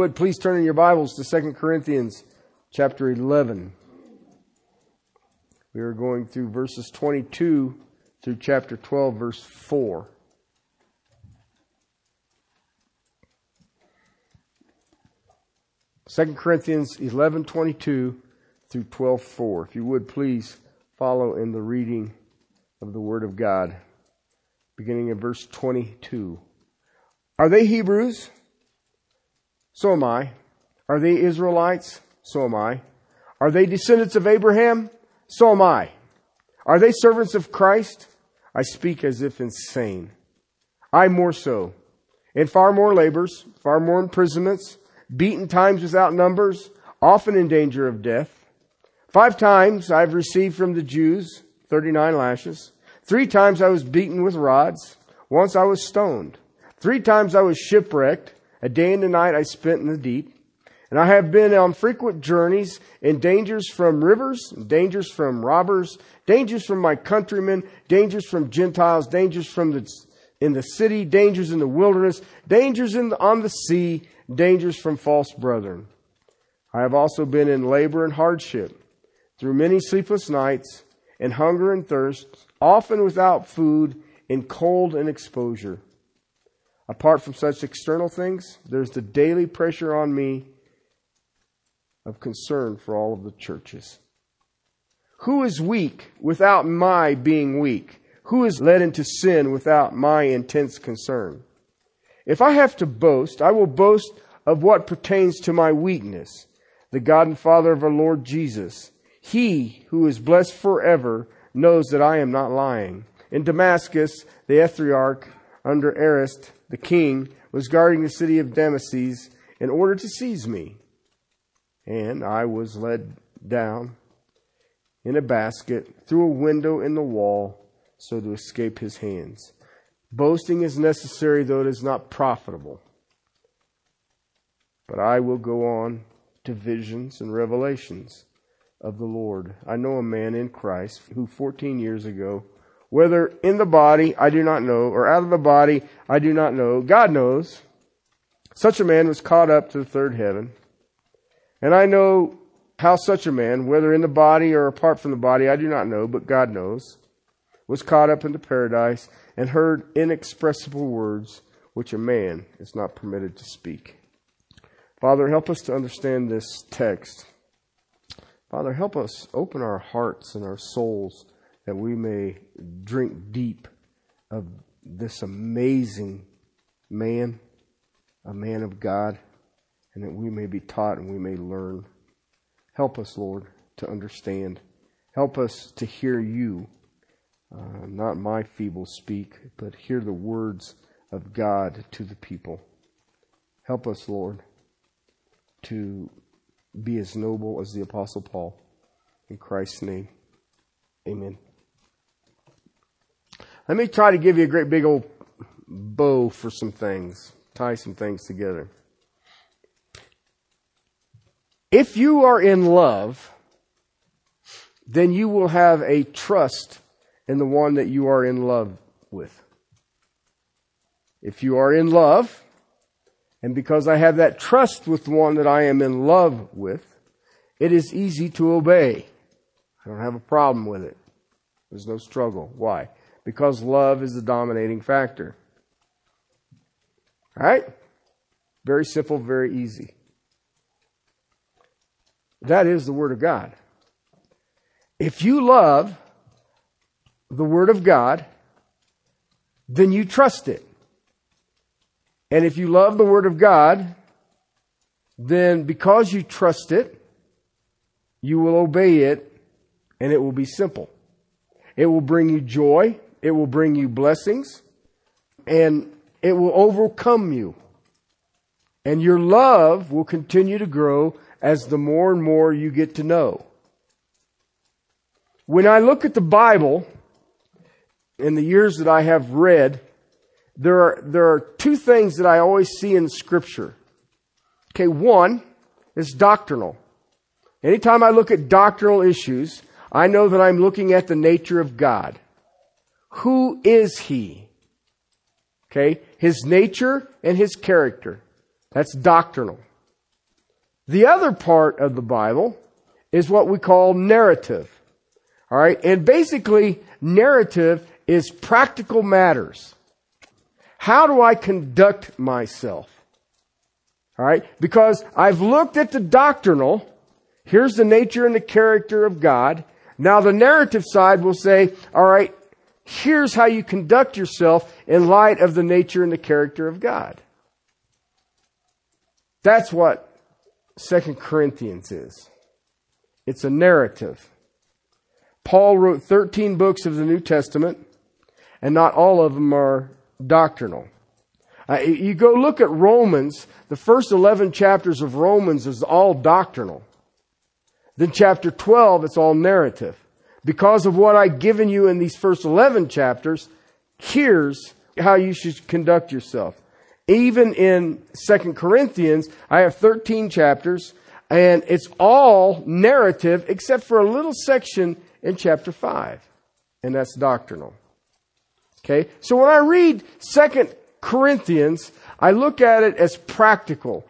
would, please turn in your Bibles to 2 Corinthians chapter 11. We are going through verses 22 through chapter 12, verse 4. Second Corinthians 11, 22 through 12, 4. If you would, please follow in the reading of the Word of God, beginning at verse 22. Are they Hebrews? So am I. Are they Israelites? So am I. Are they descendants of Abraham? So am I. Are they servants of Christ? I speak as if insane. I more so. In far more labors, far more imprisonments, beaten times without numbers, often in danger of death. Five times I've received from the Jews 39 lashes. Three times I was beaten with rods. Once I was stoned. Three times I was shipwrecked. A day and a night I spent in the deep. And I have been on frequent journeys in dangers from rivers, dangers from robbers, dangers from my countrymen, dangers from Gentiles, dangers from the, in the city, dangers in the wilderness, dangers the, on the sea, dangers from false brethren. I have also been in labor and hardship, through many sleepless nights, and hunger and thirst, often without food, in cold and exposure. Apart from such external things, there's the daily pressure on me of concern for all of the churches. Who is weak without my being weak? Who is led into sin without my intense concern? If I have to boast, I will boast of what pertains to my weakness. The God and Father of our Lord Jesus, He who is blessed forever, knows that I am not lying. In Damascus, the ethnarch under Aretas, the king, was guarding the city of Damascus in order to seize me. And I was led down in a basket through a window in the wall so to escape his hands. Boasting is necessary, though it is not profitable. But I will go on to visions and revelations of the Lord. I know a man in Christ who 14 years ago whether in the body, I do not know, or out of the body, I do not know. God knows. Such a man was caught up to the third heaven. And I know how such a man, whether in the body or apart from the body, I do not know, but God knows, was caught up into paradise and heard inexpressible words which a man is not permitted to speak. Father, help us to understand this text. Father, help us open our hearts and our souls that we may drink deep of this amazing man, a man of God, and that we may be taught and we may learn. Help us, Lord, to understand. Help us to hear you, uh, not my feeble speak, but hear the words of God to the people. Help us, Lord, to be as noble as the Apostle Paul. In Christ's name, amen. Let me try to give you a great big old bow for some things, tie some things together. If you are in love, then you will have a trust in the one that you are in love with. If you are in love, and because I have that trust with the one that I am in love with, it is easy to obey. I don't have a problem with it. There's no struggle. Why? Because love is the dominating factor. All right? Very simple, very easy. That is the Word of God. If you love the Word of God, then you trust it. And if you love the Word of God, then because you trust it, you will obey it and it will be simple. It will bring you joy. It will bring you blessings and it will overcome you. And your love will continue to grow as the more and more you get to know. When I look at the Bible, in the years that I have read, there are, there are two things that I always see in Scripture. Okay, one is doctrinal. Anytime I look at doctrinal issues, I know that I'm looking at the nature of God. Who is he? Okay? His nature and his character. That's doctrinal. The other part of the Bible is what we call narrative. All right. And basically narrative is practical matters. How do I conduct myself? All right. Because I've looked at the doctrinal. Here's the nature and the character of God. Now the narrative side will say, all right, here's how you conduct yourself in light of the nature and the character of God. That's what Second Corinthians is. It's a narrative. Paul wrote 13 books of the New Testament, and not all of them are doctrinal. Uh, you go look at Romans, the first 11 chapters of Romans is all doctrinal. Then chapter 12, it's all narrative. Because of what I've given you in these first 11 chapters, here's how you should conduct yourself. Even in Second Corinthians, I have 13 chapters, and it's all narrative except for a little section in chapter 5. And that's doctrinal. Okay? So when I read Second Corinthians, I look at it as practical.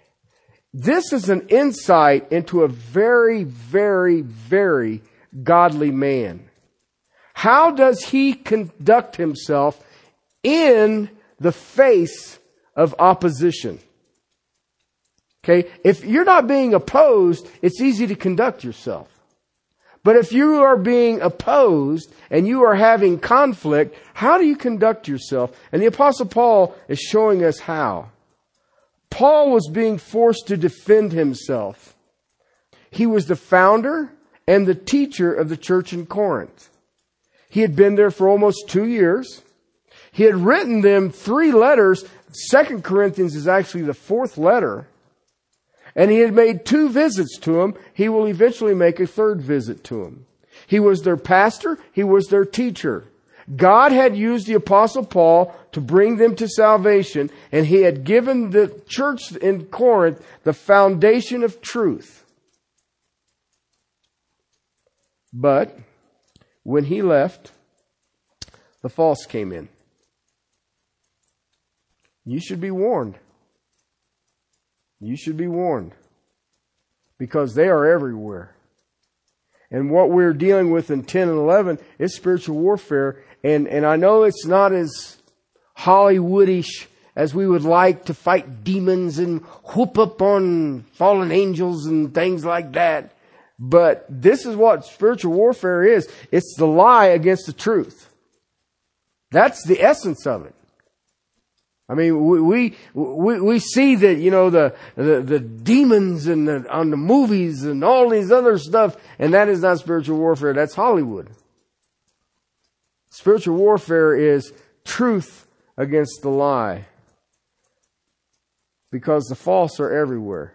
This is an insight into a very, very, very godly man. How does he conduct himself in the face of opposition? Okay, if you're not being opposed, it's easy to conduct yourself. But if you are being opposed and you are having conflict, how do you conduct yourself? And the apostle Paul is showing us how. Paul was being forced to defend himself. He was the founder and the teacher of the church in Corinth. He had been there for almost two years. He had written them three letters. Second Corinthians is actually the fourth letter. And he had made two visits to him. He will eventually make a third visit to him. He was their pastor. He was their teacher. God had used the apostle Paul to bring them to salvation and he had given the church in Corinth the foundation of truth. But when he left, the false came in. You should be warned. You should be warned. Because they are everywhere. And what we're dealing with in 10 and 11 is spiritual warfare. And, and I know it's not as Hollywoodish as we would like to fight demons and whoop up on fallen angels and things like that. But this is what spiritual warfare is. It's the lie against the truth. That's the essence of it. I mean, we, we, we, see that, you know, the, the, the demons and the, on the movies and all these other stuff, and that is not spiritual warfare. That's Hollywood. Spiritual warfare is truth against the lie. Because the false are everywhere.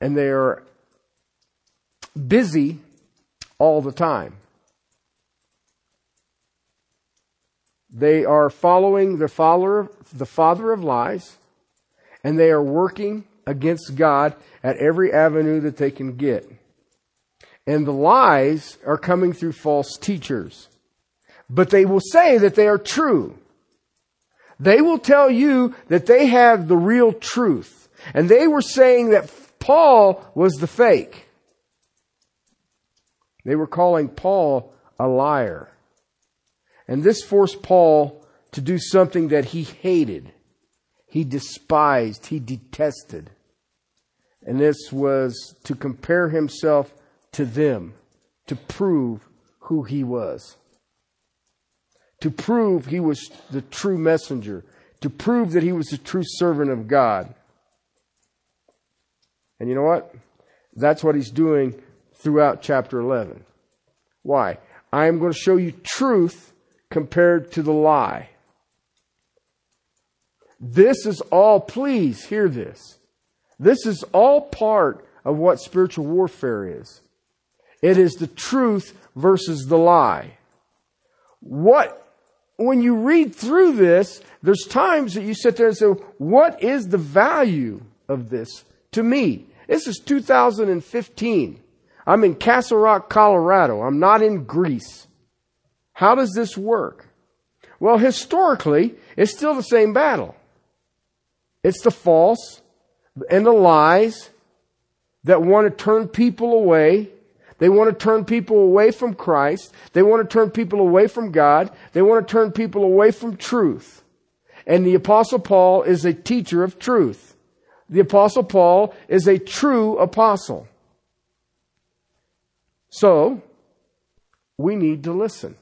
And they are busy all the time. They are following the follower, the father of lies, and they are working against God at every avenue that they can get. And the lies are coming through false teachers. But they will say that they are true. They will tell you that they have the real truth. And they were saying that Paul was the fake. They were calling Paul a liar. And this forced Paul to do something that he hated, he despised, he detested. And this was to compare himself to them, to prove who he was. To prove he was the true messenger, to prove that he was the true servant of God. And you know what? That's what he's doing throughout chapter 11. Why? I am going to show you truth compared to the lie. This is all, please hear this. This is all part of what spiritual warfare is. It is the truth versus the lie. What, when you read through this, there's times that you sit there and say, what is the value of this to me? This is 2015. I'm in Castle Rock, Colorado. I'm not in Greece. How does this work? Well, historically, it's still the same battle. It's the false and the lies that want to turn people away. They want to turn people away from Christ. They want to turn people away from God. They want to turn people away from truth. And the apostle Paul is a teacher of truth. The apostle Paul is a true apostle. So, we need to listen.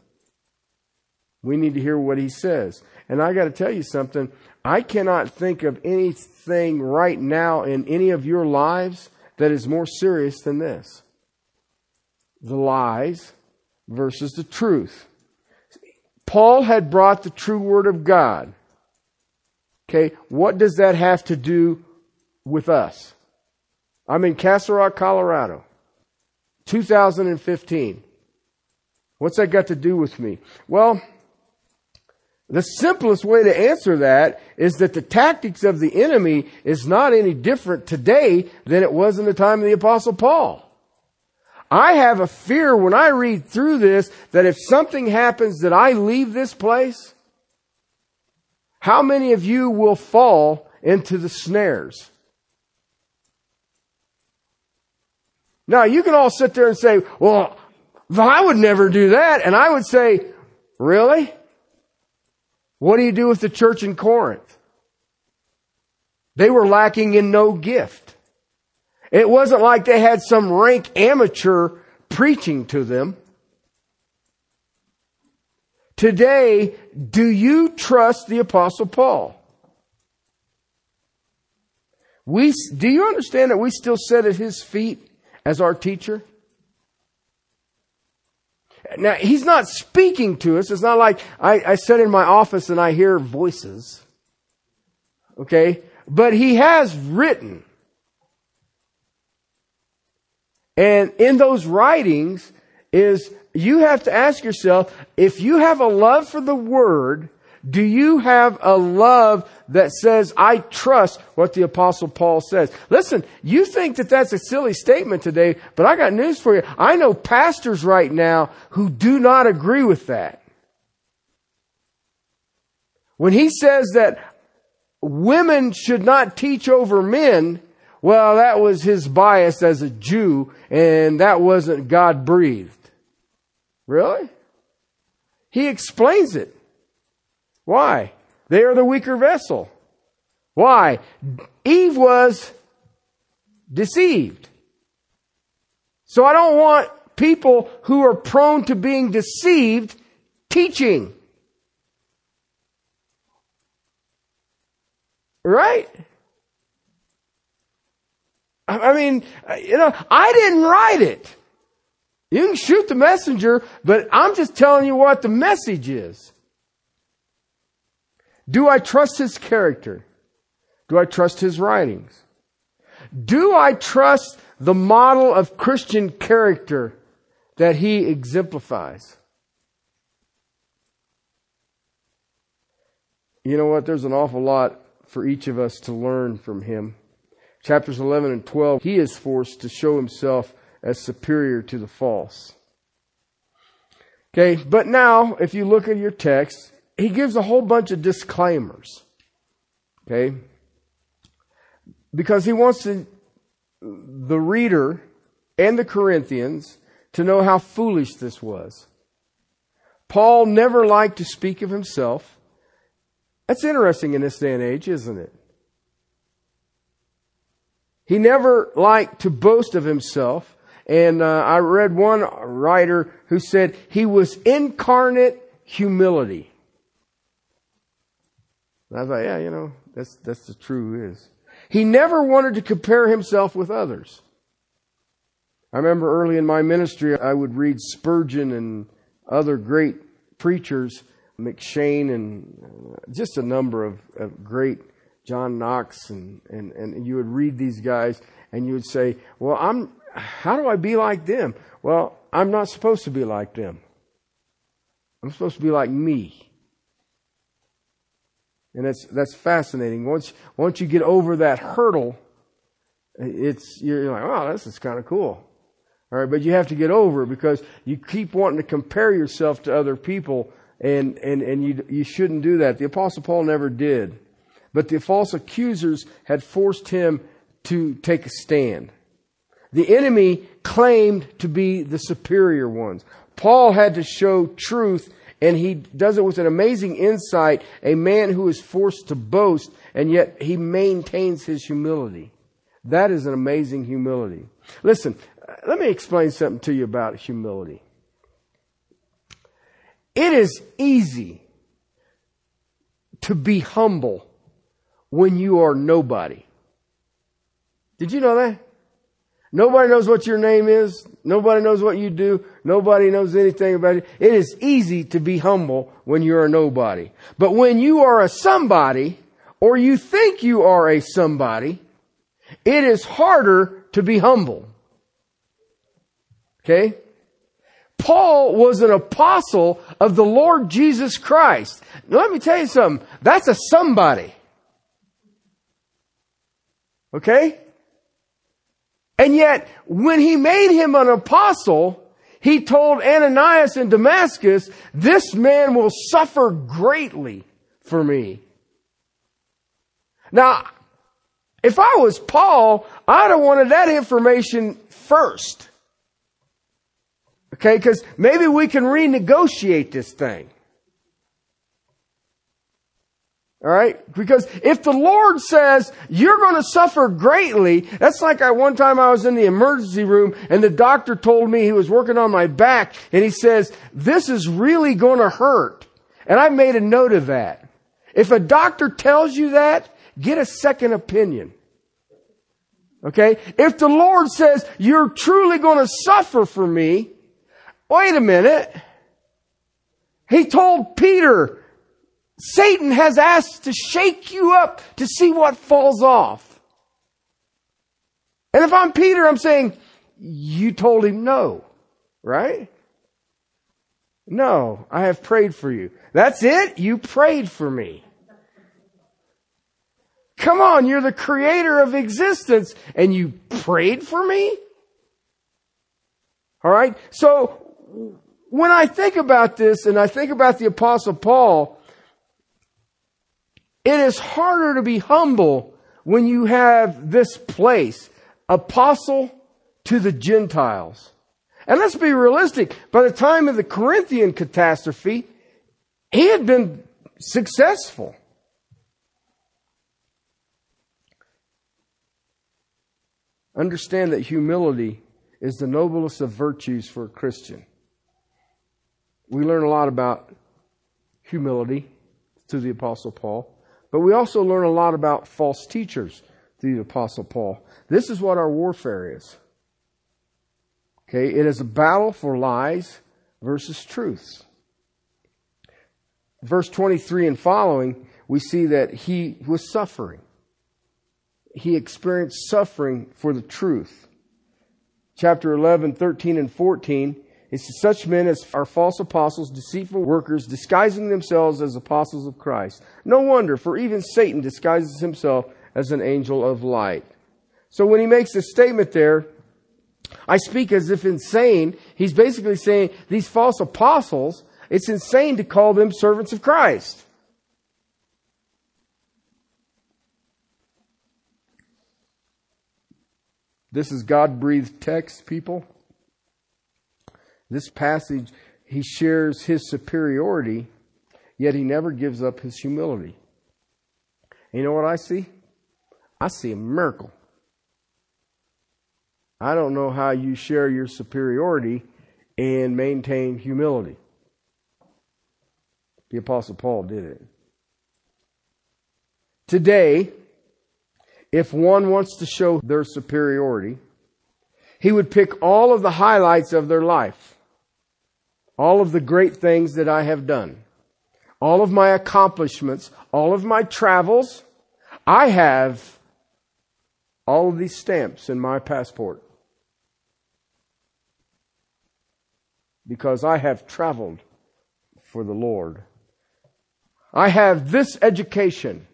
We need to hear what he says. And I got to tell you something. I cannot think of anything right now in any of your lives that is more serious than this the lies versus the truth. Paul had brought the true word of God. Okay, what does that have to do with us? I'm in Castle Rock, Colorado, 2015. What's that got to do with me? Well, the simplest way to answer that is that the tactics of the enemy is not any different today than it was in the time of the apostle Paul. I have a fear when I read through this that if something happens that I leave this place, how many of you will fall into the snares? Now you can all sit there and say, well, I would never do that. And I would say, really? What do you do with the church in Corinth? They were lacking in no gift. It wasn't like they had some rank amateur preaching to them. Today, do you trust the apostle Paul? We, do you understand that we still sit at his feet as our teacher? Now, he's not speaking to us. It's not like I, I sit in my office and I hear voices. Okay? But he has written. And in those writings is you have to ask yourself, if you have a love for the word, do you have a love that says, I trust what the apostle Paul says? Listen, you think that that's a silly statement today, but I got news for you. I know pastors right now who do not agree with that. When he says that women should not teach over men, well, that was his bias as a Jew, and that wasn't God breathed. Really? He explains it. Why? They are the weaker vessel. Why? Eve was deceived. So I don't want people who are prone to being deceived teaching. Right? I mean, uh, you know, I didn't write it. You can shoot the messenger, but I'm just telling you what the message is. Do I trust his character? Do I trust his writings? Do I trust the model of Christian character that he exemplifies? You know what? There's an awful lot for each of us to learn from him. Chapters 11 and 12, he is forced to show himself as superior to the false. Okay, but now, if you look at your text, he gives a whole bunch of disclaimers. Okay? Because he wants to, the reader and the Corinthians to know how foolish this was. Paul never liked to speak of himself. That's interesting in this day and age, isn't it? He never liked to boast of himself. And uh, I read one writer who said he was incarnate humility. And I thought, yeah, you know, that's, that's the true is. He never wanted to compare himself with others. I remember early in my ministry, I would read Spurgeon and other great preachers, McCheyne and uh, just a number of, of great John Knox and, and, and you would read these guys and you would say, well, I'm, how do I be like them? Well, I'm not supposed to be like them. I'm supposed to be like me. And that's, that's fascinating. Once, once you get over that hurdle, it's, you're like, wow, this is kind of cool. All right. But you have to get over because you keep wanting to compare yourself to other people and, and, and you, you shouldn't do that. The apostle Paul never did. But the false accusers had forced him to take a stand. the enemy claimed to be the superior ones. Paul had to show truth and he does it with an amazing insight, a man who is forced to boast and yet he maintains his humility. That is an amazing humility. Listen, uh, let me explain something to you about humility. It is easy to be humble when you are nobody. Did you know that? Nobody knows what your name is. Nobody knows what you do. Nobody knows anything about it. It is easy to be humble when you're a nobody. But when you are a somebody, or you think you are a somebody, it is harder to be humble. Okay? Paul was an apostle of the Lord Jesus Christ. Now, let me tell you something. That's a somebody. Okay? And yet, when he made him an apostle, he told Ananias in Damascus, this man will suffer greatly for me. Now, if I was Paul, I'd have wanted that information first. Okay, because maybe we can renegotiate this thing. Alright? Because if the Lord says, you're gonna suffer greatly, that's like I, one time I was in the emergency room and the doctor told me he was working on my back and he says, this is really gonna hurt. And I made a note of that. If a doctor tells you that, get a second opinion. Okay? If the Lord says, you're truly gonna suffer for me, wait a minute. He told Peter, Satan has asked to shake you up to see what falls off. And if I'm Peter, I'm saying, you told him no, right? No, I have prayed for you. That's it? You prayed for me. Come on, you're the creator of existence and you prayed for me? Alright? So, when I think about this and I think about the apostle Paul, it is harder to be humble when you have this place, apostle to the Gentiles. And let's be realistic. By the time of the Corinthian catastrophe, he had been successful. Understand that humility is the noblest of virtues for a Christian. We learn a lot about humility through the Apostle Paul. But we also learn a lot about false teachers through the Apostle Paul. This is what our warfare is. Okay, it is a battle for lies versus truths. Verse 23 and following, we see that he was suffering. He experienced suffering for the truth. Chapter 11, 13, and 14 it's such men as are false apostles, deceitful workers, disguising themselves as apostles of Christ. No wonder, for even Satan disguises himself as an angel of light. So when he makes this statement there, I speak as if insane. He's basically saying these false apostles, it's insane to call them servants of Christ. This is God breathed text, people. This passage, he shares his superiority, yet he never gives up his humility. You know what I see? I see a miracle. I don't know how you share your superiority and maintain humility. The Apostle Paul did it. Today, if one wants to show their superiority, he would pick all of the highlights of their life all of the great things that I have done, all of my accomplishments, all of my travels. I have all of these stamps in my passport because I have traveled for the Lord. I have this education.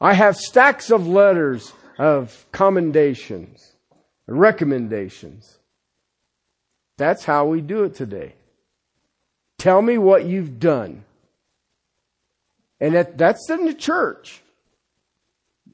I have stacks of letters of commendations, recommendations. That's how we do it today. Tell me what you've done. And that, that's in the church.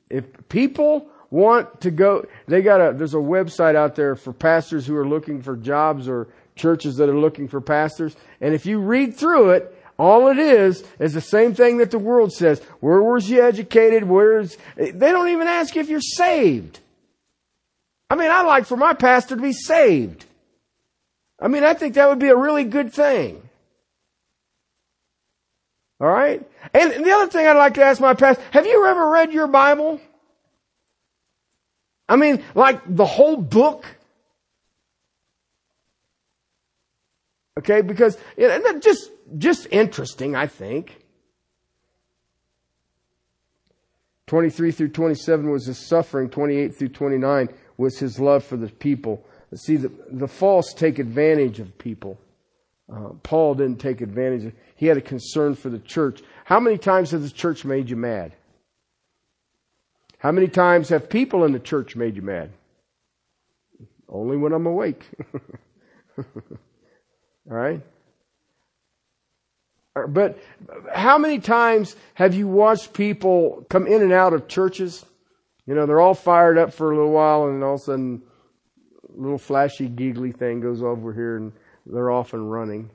If people want to go, they got a, there's a website out there for pastors who are looking for jobs or churches that are looking for pastors. And if you read through it, all it is is the same thing that the world says. Where was you educated? Where's, they don't even ask if you're saved. I mean, I'd like for my pastor to be saved. I mean, I think that would be a really good thing. All right? And the other thing I'd like to ask my pastor, have you ever read your Bible? I mean, like the whole book? Okay, because just just interesting, I think. 23 through 27 was his suffering, 28 through 29 was his love for the people. See, the, the false take advantage of people. Uh, Paul didn't take advantage of He had a concern for the church. How many times has the church made you mad? How many times have people in the church made you mad? Only when I'm awake. All right? But how many times have you watched people come in and out of churches? You know, they're all fired up for a little while and all of a sudden little flashy giggly thing goes over here and they're off and running.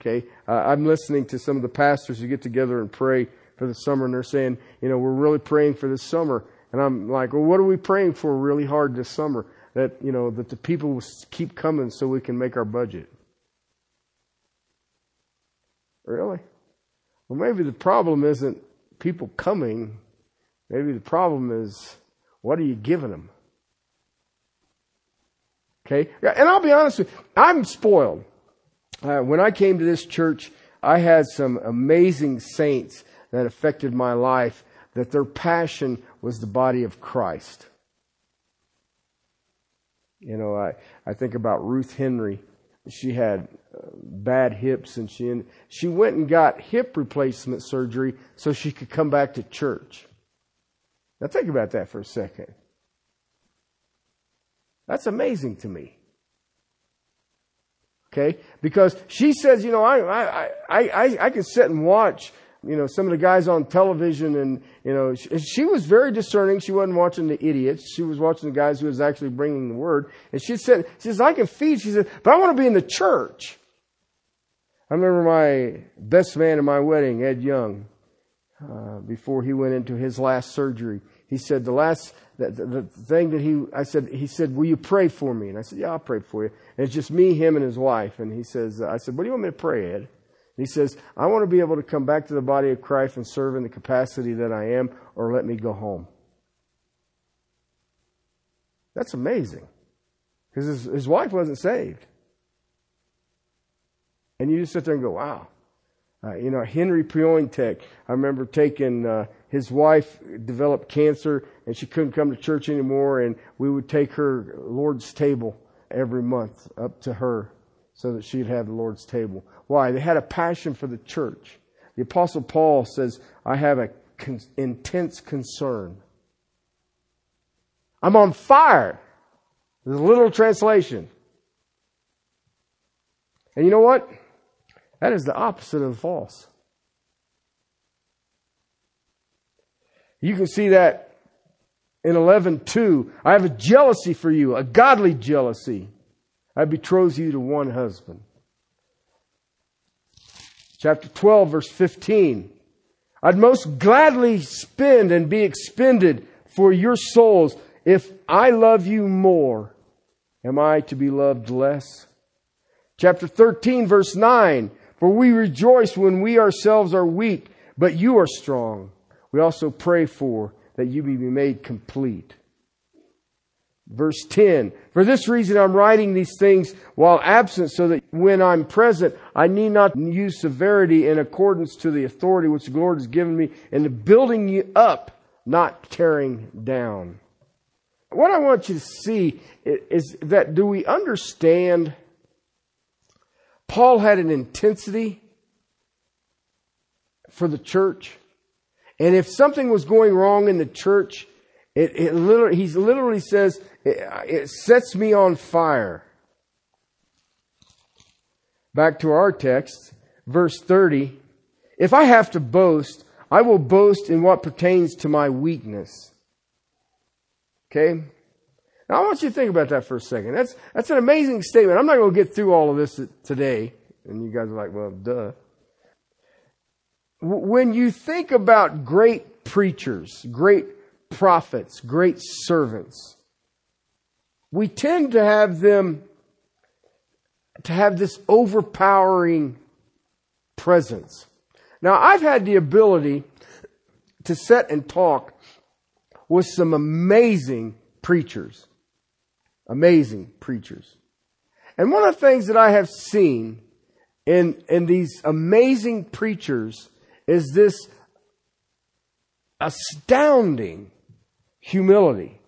Okay. Uh, I'm listening to some of the pastors who get together and pray for the summer and they're saying, you know, we're really praying for this summer. And I'm like, well, what are we praying for really hard this summer? That, you know, that the people will keep coming so we can make our budget. Really? Well, maybe the problem isn't people coming. Maybe the problem is what are you giving them? Okay? And I'll be honest with you, I'm spoiled. Uh, when I came to this church, I had some amazing saints that affected my life, that their passion was the body of Christ. You know, I, I think about Ruth Henry she had uh, bad hips and she she went and got hip replacement surgery so she could come back to church. Now think about that for a second. That's amazing to me. Okay? Because she says, you know, I, I, I, I, can sit and watch you know, some of the guys on television and, you know, she, she, was very discerning. She wasn't watching the idiots. She was watching the guys who was actually bringing the word. And she said, she says, I can feed. She said, but I want to be in the church. I remember my best man at my wedding, Ed Young, uh, before he went into his last surgery. He said, the last, the, thing that he, I said, he said, will you pray for me? And I said, yeah, I'll pray for you. And it's just me, him, and his wife. And he says, I said, what do you want me to pray, Ed? And He says, I want to be able to come back to the body of Christ and serve in the capacity that I am, or let me go home. That's amazing. Because his, his wife wasn't saved. And you just sit there and go, wow. Uh, you know, Henry Piointek, I remember taking, uh, his wife developed cancer and she couldn't come to church anymore and we would take her Lord's table every month up to her so that she'd have the Lord's table. Why? They had a passion for the church. The Apostle Paul says, I have an con- intense concern. I'm on fire. There's a literal translation. And you know what? That is the opposite of false. You can see that in 11.2. I have a jealousy for you, a godly jealousy. I betroth you to one husband chapter 12, verse 15. I'd most gladly spend and be expended for your souls. If I love you more, am I to be loved less? Chapter 13, verse 9. For we rejoice when we ourselves are weak, but you are strong. We also pray for that you may be made complete. Verse 10. For this reason I'm writing these things while absent so that when I'm present, I need not use severity in accordance to the authority which the Lord has given me in the building you up, not tearing down. What I want you to see is that do we understand Paul had an intensity for the church? And if something was going wrong in the church, it, it literally, he literally says, it, it sets me on fire. Back to our text, verse 30. If I have to boast, I will boast in what pertains to my weakness. Okay? Now I want you to think about that for a second. That's, that's an amazing statement. I'm not going to get through all of this today. And you guys are like, well, duh. When you think about great preachers, great prophets, great servants, we tend to have them to have this overpowering presence. Now, I've had the ability to sit and talk with some amazing preachers. Amazing preachers. And one of the things that I have seen in, in these amazing preachers is this astounding humility.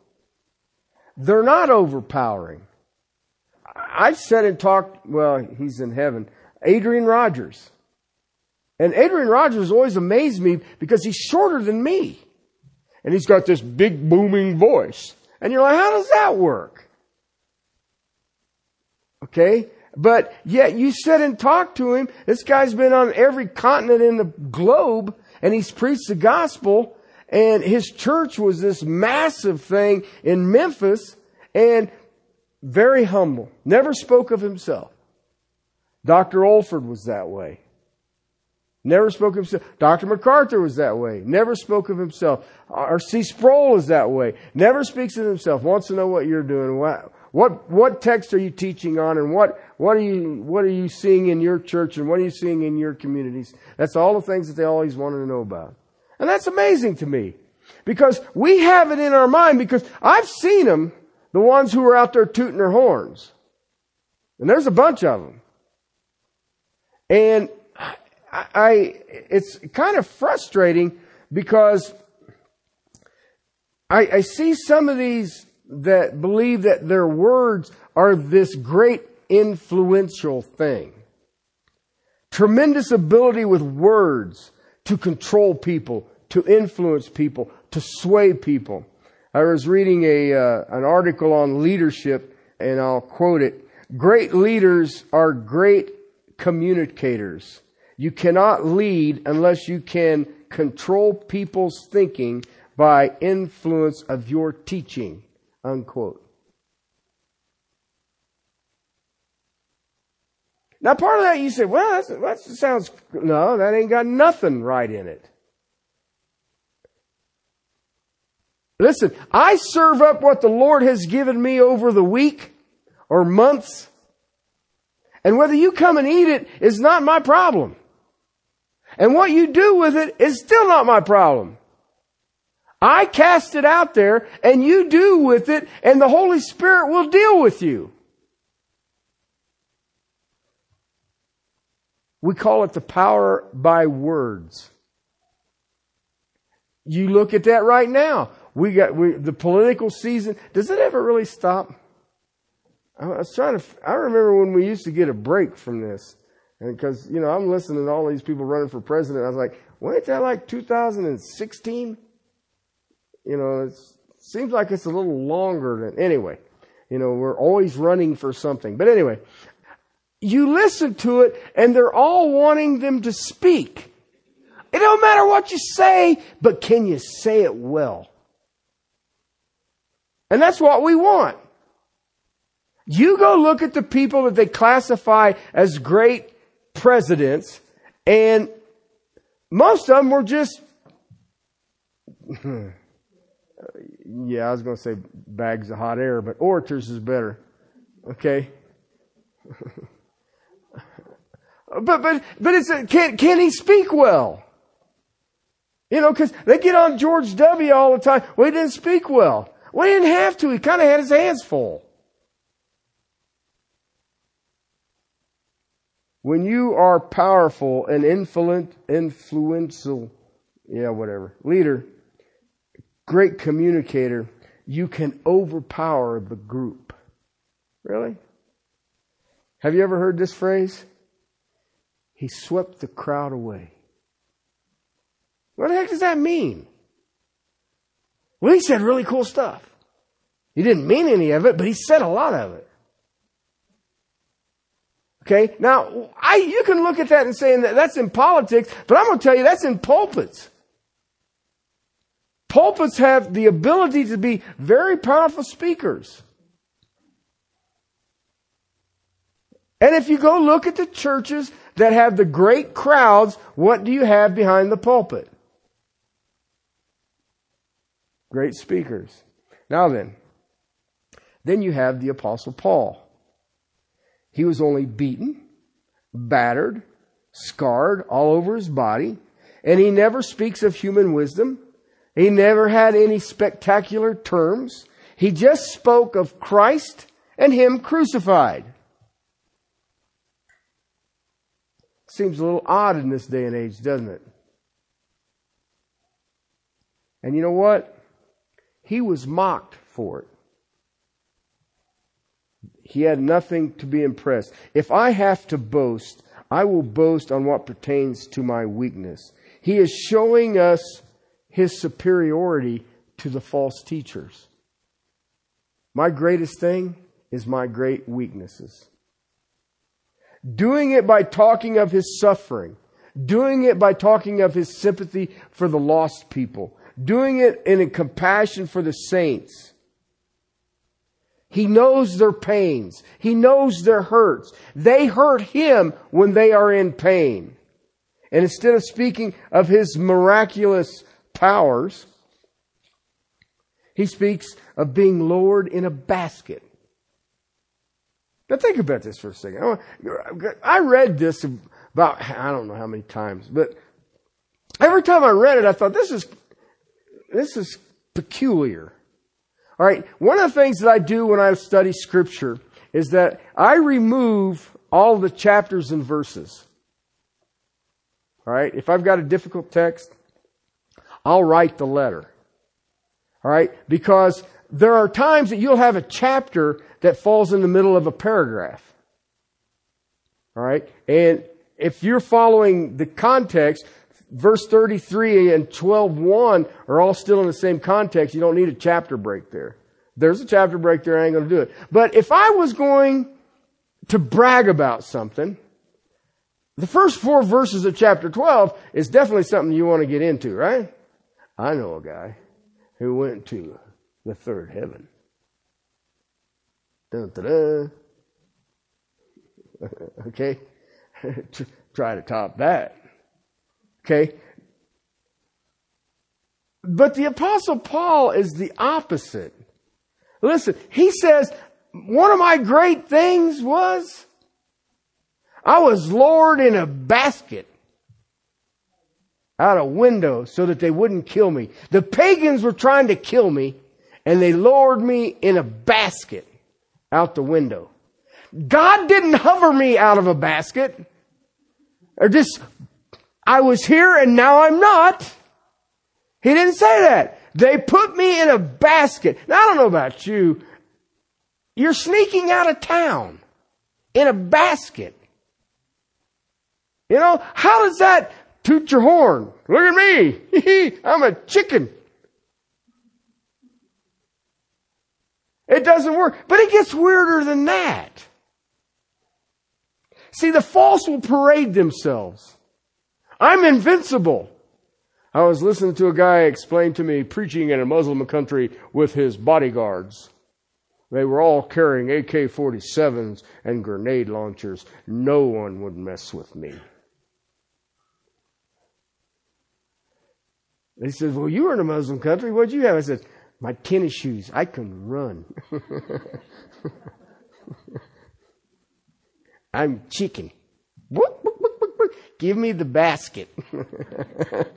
They're not overpowering. I've said and talked, well, he's in heaven, Adrian Rogers. And Adrian Rogers always amazed me because he's shorter than me. And he's got this big booming voice. And you're like, how does that work? Okay? But yet you sit and talk to him. This guy's been on every continent in the globe and he's preached the gospel and his church was this massive thing in Memphis and very humble. Never spoke of himself. Dr. Olford was that way. Never spoke of himself. Dr. MacArthur was that way. Never spoke of himself. R.C. Sproul is that way. Never speaks of himself. Wants to know what you're doing. What, what, what text are you teaching on and what, what are you, what are you seeing in your church and what are you seeing in your communities? That's all the things that they always wanted to know about. And that's amazing to me. Because we have it in our mind because I've seen them, the ones who are out there tooting their horns. And there's a bunch of them. And I, it's kind of frustrating because I, I see some of these that believe that their words are this great influential thing. Tremendous ability with words to control people, to influence people, to sway people. I was reading a uh, an article on leadership, and I'll quote it: "Great leaders are great communicators. You cannot lead unless you can control people's thinking by influence of your teaching. Unquote. Now, part of that you say, well, that sounds, no, that ain't got nothing right in it. Listen, I serve up what the Lord has given me over the week or months. And whether you come and eat it is not my problem. And what you do with it is still not my problem. I cast it out there and you do with it and the Holy Spirit will deal with you. We call it the power by words. You look at that right now. We got we, the political season. Does it ever really stop? I was trying to. I remember when we used to get a break from this. And because, you know, I'm listening to all these people running for president. I was like, wasn't that like 2016? You know, it seems like it's a little longer than, anyway, you know, we're always running for something. But anyway, you listen to it and they're all wanting them to speak. It don't matter what you say, but can you say it well? And that's what we want. You go look at the people that they classify as great presidents, and most of them were just, yeah, I was going to say bags of hot air, but orators is better. Okay? but, but, but it's, a, can, can he speak well? You know, cause they get on George W. all the time. Well, he didn't speak well. Well, he didn't have to. He kind of had his hands full. When you are powerful and influential, yeah, whatever, leader, great communicator, you can overpower the group. Really? Have you ever heard this phrase? He swept the crowd away. What the heck does that mean? Well, he said really cool stuff. He didn't mean any of it, but he said a lot of it. Okay. Now, I, you can look at that and say that that's in politics, but I'm going to tell you that's in pulpits. Pulpits have the ability to be very powerful speakers. And if you go look at the churches that have the great crowds, what do you have behind the pulpit? Great speakers. Now then, then you have the apostle Paul. He was only beaten, battered, scarred all over his body, and he never speaks of human wisdom. He never had any spectacular terms. He just spoke of Christ and Him crucified. Seems a little odd in this day and age, doesn't it? And you know what? He was mocked for it. He had nothing to be impressed. If I have to boast, I will boast on what pertains to my weakness. He is showing us his superiority to the false teachers. My greatest thing is my great weaknesses. Doing it by talking of his suffering, doing it by talking of his sympathy for the lost people, doing it in compassion for the saints. He knows their pains. He knows their hurts. They hurt him when they are in pain. And instead of speaking of his miraculous powers, he speaks of being lowered in a basket. Now think about this for a second. I read this about, I don't know how many times, but every time I read it, I thought this is, this is peculiar. All right. One of the things that I do when I study scripture is that I remove all the chapters and verses. All right. If I've got a difficult text, I'll write the letter. All right? Because there are times that you'll have a chapter that falls in the middle of a paragraph. All right? And if you're following the context, verse 33 and 12:1 are all still in the same context. You don't need a chapter break there. There's a chapter break there, I ain't going to do it. But if I was going to brag about something, the first four verses of chapter 12 is definitely something you want to get into, right? I know a guy who went to the third heaven. Dun, dun, dun. okay? Try to top that. Okay? But the apostle Paul is the opposite. Listen, he says, one of my great things was I was lowered in a basket out a window so that they wouldn't kill me. The pagans were trying to kill me and they lowered me in a basket out the window. God didn't hover me out of a basket or just, I was here and now I'm not. He didn't say that. They put me in a basket. Now I don't know about you. You're sneaking out of town in a basket. You know, how does that Toot your horn. Look at me. I'm a chicken. It doesn't work. But it gets weirder than that. See, the false will parade themselves. I'm invincible. I was listening to a guy explain to me preaching in a Muslim country with his bodyguards. They were all carrying AK 47s and grenade launchers. No one would mess with me. He says, Well, you were in a Muslim country. What'd you have? I said, My tennis shoes. I can run. I'm chicken. Give me the basket.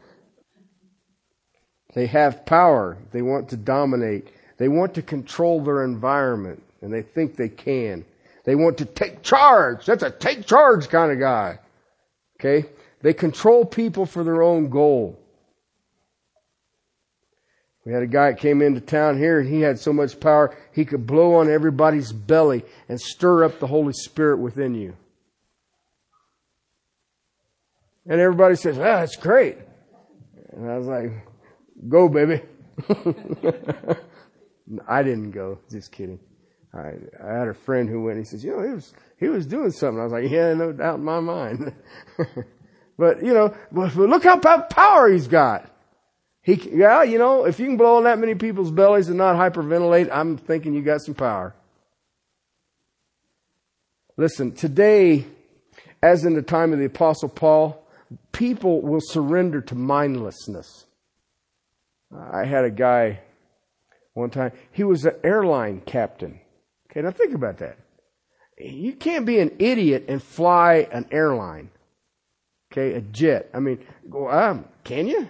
they have power. They want to dominate. They want to control their environment, and they think they can. They want to take charge. That's a take charge kind of guy. Okay? They control people for their own goal. We had a guy that came into town here and he had so much power he could blow on everybody's belly and stir up the Holy Spirit within you. And everybody says, ah, that's great. And I was like, go baby. I didn't go, just kidding. I, I had a friend who went, he says, you know, he was, he was doing something. I was like, yeah, no doubt in my mind. but, you know, but look how power he's got. He, yeah, you know, if you can blow on that many people's bellies and not hyperventilate, I'm thinking you got some power. Listen, today, as in the time of the apostle Paul, people will surrender to mindlessness. I had a guy one time, he was an airline captain. Okay, now think about that. You can't be an idiot and fly an airline. Okay, a jet. I mean, um, can you?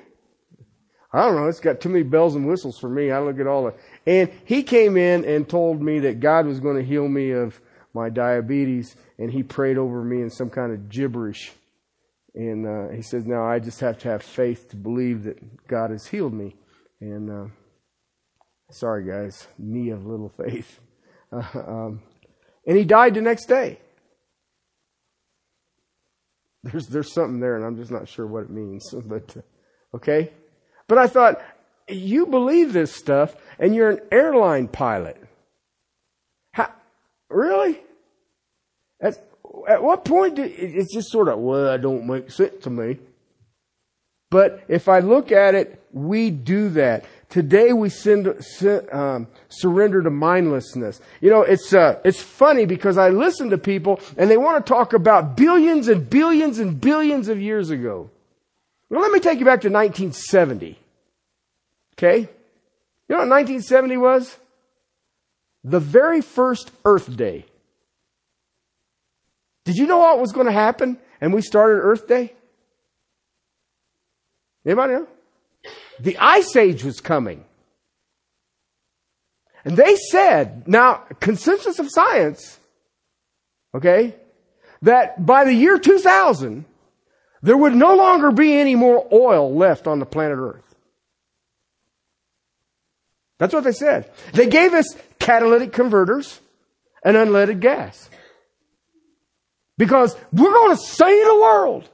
I don't know. It's got too many bells and whistles for me. I look at all the. And he came in and told me that God was going to heal me of my diabetes, and he prayed over me in some kind of gibberish. And uh, he says, "Now I just have to have faith to believe that God has healed me." And uh, sorry, guys, me of little faith. Uh, um, and he died the next day. There's there's something there, and I'm just not sure what it means. But uh, okay. But I thought, you believe this stuff and you're an airline pilot. How, really? At, at what point it's just sort of, well, that don't make sense to me. But if I look at it, we do that. Today we send, um, surrender to mindlessness. You know, it's uh, it's funny because I listen to people and they want to talk about billions and billions and billions of years ago. Well, let me take you back to 1970. Okay? You know what 1970 was? The very first Earth Day. Did you know what was going to happen? And we started Earth Day? Anybody know? The Ice Age was coming. And they said, now, consensus of science, okay, that by the year 2000, there would no longer be any more oil left on the planet Earth. That's what they said. They gave us catalytic converters and unleaded gas. Because we're going to save the world.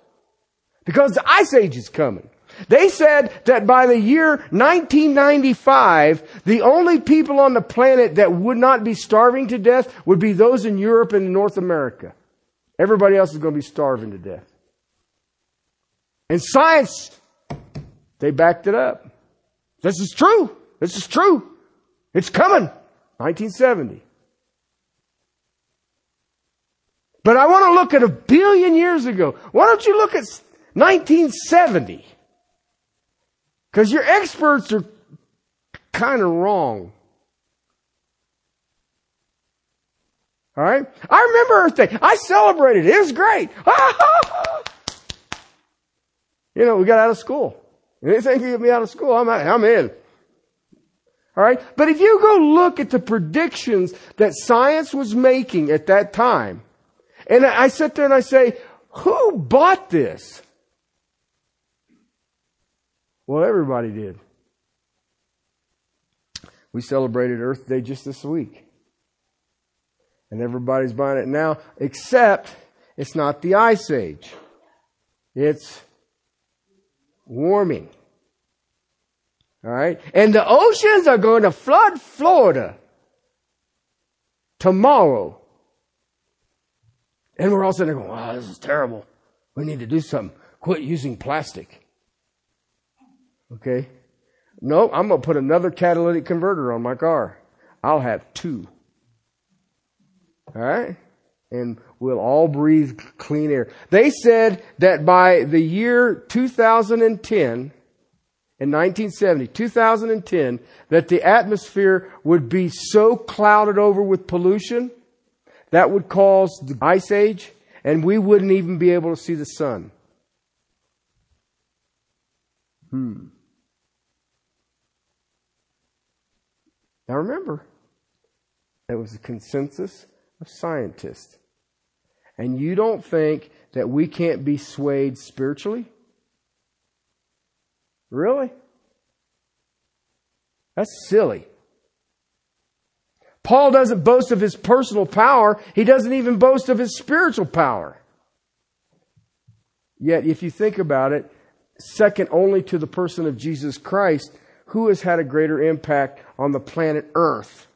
Because the ice age is coming. They said that by the year 1995, the only people on the planet that would not be starving to death would be those in Europe and North America. Everybody else is going to be starving to death. And science, they backed it up. This is true. This is true. It's coming. 1970. But I want to look at a billion years ago. Why don't you look at 1970? Because your experts are kind of wrong. All right? I remember Earth Day. I celebrated. It was great. you know, we got out of school. Anything can get me out of school, I'm, I'm in. All right? But if you go look at the predictions that science was making at that time, and I sit there and I say, who bought this? Well, everybody did. We celebrated Earth Day just this week. And everybody's buying it now, except it's not the ice age. It's warming. All right. And the oceans are going to flood Florida tomorrow. And we're all sitting there going, wow, this is terrible. We need to do something. Quit using plastic. Okay? No, I'm going to put another catalytic converter on my car. I'll have two. All right? And we'll all breathe clean air. They said that by the year 2010, in 1970, 2010, that the atmosphere would be so clouded over with pollution that would cause the ice age and we wouldn't even be able to see the sun. Hmm. Now remember, it was a consensus of scientists. And you don't think that we can't be swayed spiritually? Really? That's silly. Paul doesn't boast of his personal power. He doesn't even boast of his spiritual power. Yet, if you think about it, second only to the person of Jesus Christ, who has had a greater impact on the planet Earth?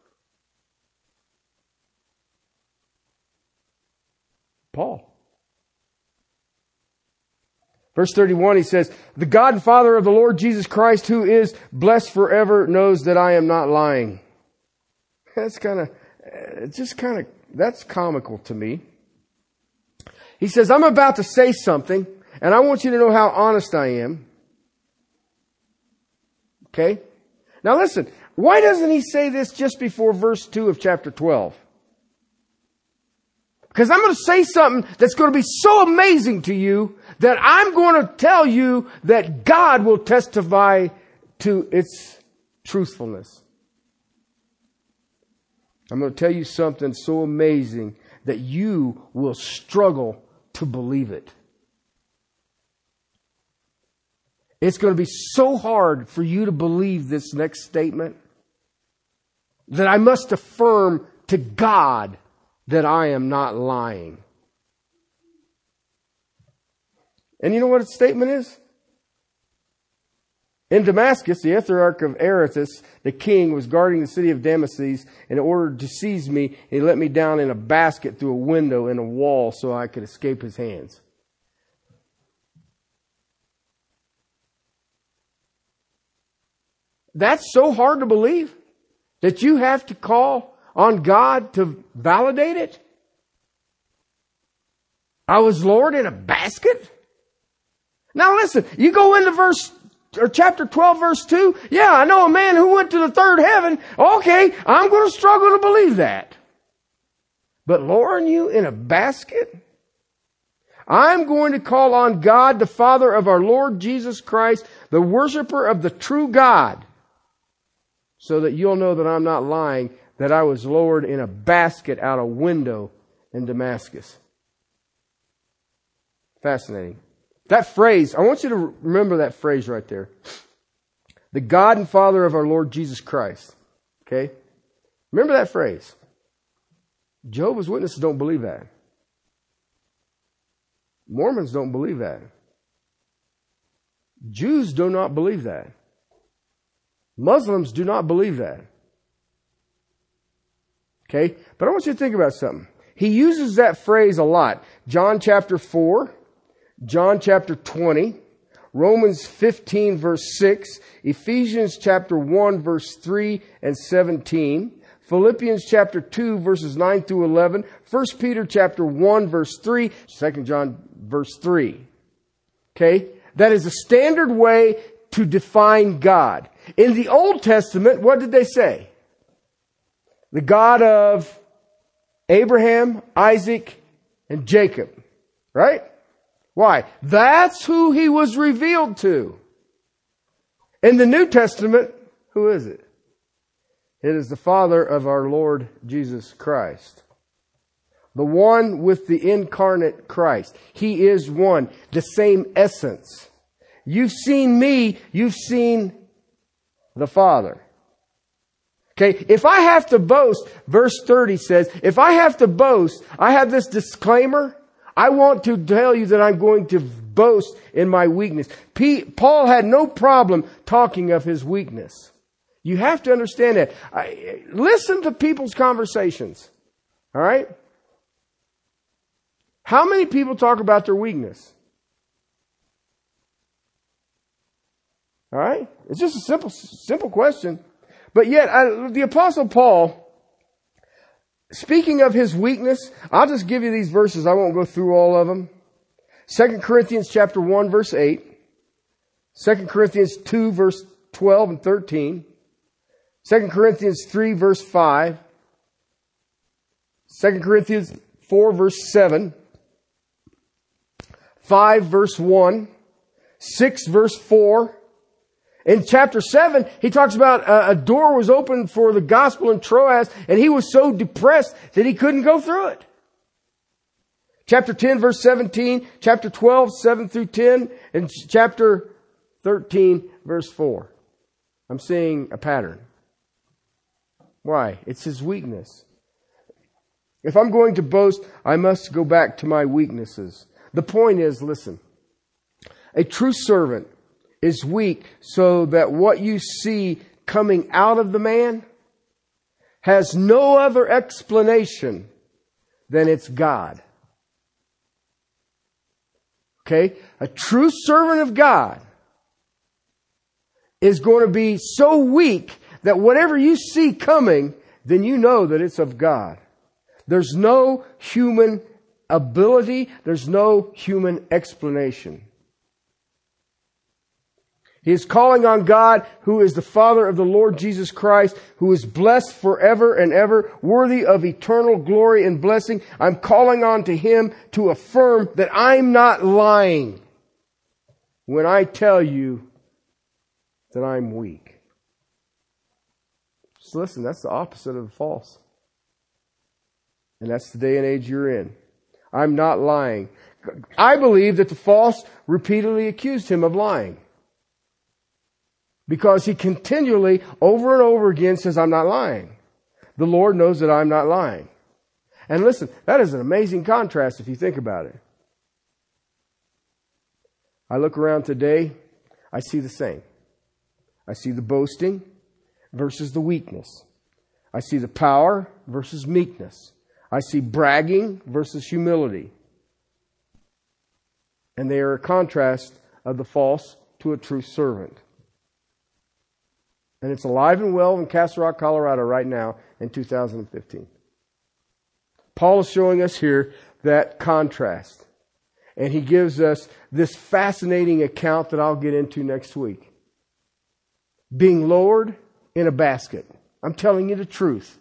Paul. Verse 31, he says, The God and Father of the Lord Jesus Christ, who is blessed forever, knows that I am not lying. That's kind of, eh, it's just kind of, that's comical to me. He says, I'm about to say something, and I want you to know how honest I am. Okay? Now listen, why doesn't he say this just before verse 2 of chapter 12? Because I'm going to say something that's going to be so amazing to you that I'm going to tell you that God will testify to its truthfulness. I'm going to tell you something so amazing that you will struggle to believe it. It's going to be so hard for you to believe this next statement that I must affirm to God that I am not lying. And you know what its statement is? In Damascus, the Ethnarch of Aretas, the king, was guarding the city of Damascus in order to seize me. He let me down in a basket through a window in a wall so I could escape his hands. That's so hard to believe that you have to call on God to validate it. I was Lord in a basket. Now listen, you go into verse or chapter 12 verse 2. Yeah, I know a man who went to the third heaven. Okay, I'm going to struggle to believe that. But lowering you in a basket? I'm going to call on God, the Father of our Lord Jesus Christ, the worshiper of the true God, so that you'll know that I'm not lying, that I was lowered in a basket out a window in Damascus. Fascinating. That phrase, I want you to remember that phrase right there. The God and Father of our Lord Jesus Christ. Okay? Remember that phrase. Jehovah's Witnesses don't believe that. Mormons don't believe that. Jews do not believe that. Muslims do not believe that. Okay? But I want you to think about something. He uses that phrase a lot. John chapter 4, John chapter 20, Romans 15 verse 6, Ephesians chapter 1 verse 3 and 17, Philippians chapter 2 verses 9 through 11, 1 Peter chapter 1 verse 3, 2 John verse 3. Okay? That is a standard way to define God. In the Old Testament, what did they say? The God of Abraham, Isaac, and Jacob. Right? Why? That's who he was revealed to. In the New Testament, who is it? It is the Father of our Lord Jesus Christ. The one with the incarnate Christ. He is one, the same essence. You've seen me, you've seen the Father. Okay, if I have to boast, verse 30 says, if I have to boast, I have this disclaimer I want to tell you that I'm going to boast in my weakness. Paul had no problem talking of his weakness. You have to understand that. I, listen to people's conversations. All right? How many people talk about their weakness? All right? It's just a simple, simple question. But yet, I, the apostle Paul, Speaking of his weakness, I'll just give you these verses. I won't go through all of them. 2 Corinthians chapter 1 verse 8. 2 Corinthians 2 verse 12 and 13. 2 Corinthians 3 verse 5. 2 Corinthians 4 verse 7. 5 verse 1. 6 verse 4. In chapter 7, he talks about a, a door was opened for the gospel in Troas, and he was so depressed that he couldn't go through it. Chapter 10, verse 17, chapter 12, 7 through 10, and chapter 13, verse 4. I'm seeing a pattern. Why? It's his weakness. If I'm going to boast, I must go back to my weaknesses. The point is, listen, a true servant is weak so that what you see coming out of the man has no other explanation than it's God. Okay? A true servant of God is going to be so weak that whatever you see coming, then you know that it's of God. There's no human ability. There's no human explanation. He is calling on God, who is the Father of the Lord Jesus Christ, who is blessed forever and ever, worthy of eternal glory and blessing. I'm calling on to Him to affirm that I'm not lying when I tell you that I'm weak. Just listen, that's the opposite of false. And that's the day and age you're in. I'm not lying. I believe that the false repeatedly accused him of lying because he continually, over and over again, says, I'm not lying. The Lord knows that I'm not lying. And listen, that is an amazing contrast if you think about it. I look around today, I see the same. I see the boasting versus the weakness. I see the power versus meekness. I see bragging versus humility. And they are a contrast of the false to a true servant. And it's alive and well in Castle Rock, Colorado right now in 2015. Paul is showing us here that contrast. And he gives us this fascinating account that I'll get into next week. Being lowered in a basket. I'm telling you the truth.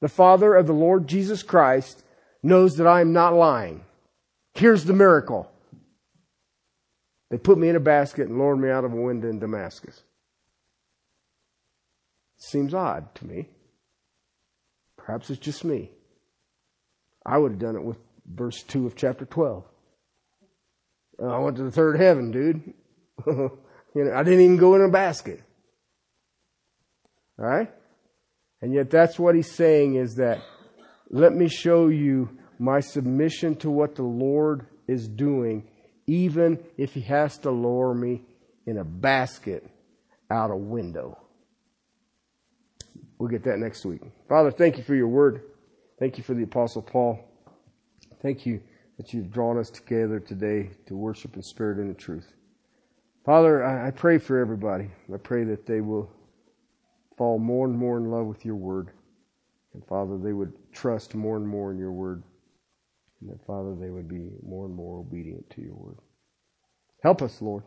The Father of the Lord Jesus Christ knows that I am not lying. Here's the miracle. They put me in a basket and lowered me out of a window in Damascus. Seems odd to me. Perhaps it's just me. I would have done it with verse 2 of chapter 12. I went to the third heaven, dude. you know, I didn't even go in a basket. All right? And yet that's what he's saying is that let me show you my submission to what the Lord is doing, even if he has to lower me in a basket out a window. We'll get that next week. Father, thank you for your word. Thank you for the Apostle Paul. Thank you that you've drawn us together today to worship in spirit and in truth. Father, I pray for everybody. I pray that they will fall more and more in love with your word. And Father, they would trust more and more in your word. And that, Father, they would be more and more obedient to your word. Help us, Lord.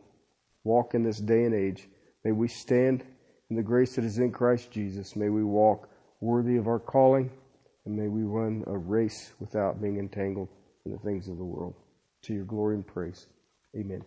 Walk in this day and age. May we stand in the grace that is in Christ Jesus. May we walk worthy of our calling, and may we run a race without being entangled in the things of the world. To your glory and praise. Amen.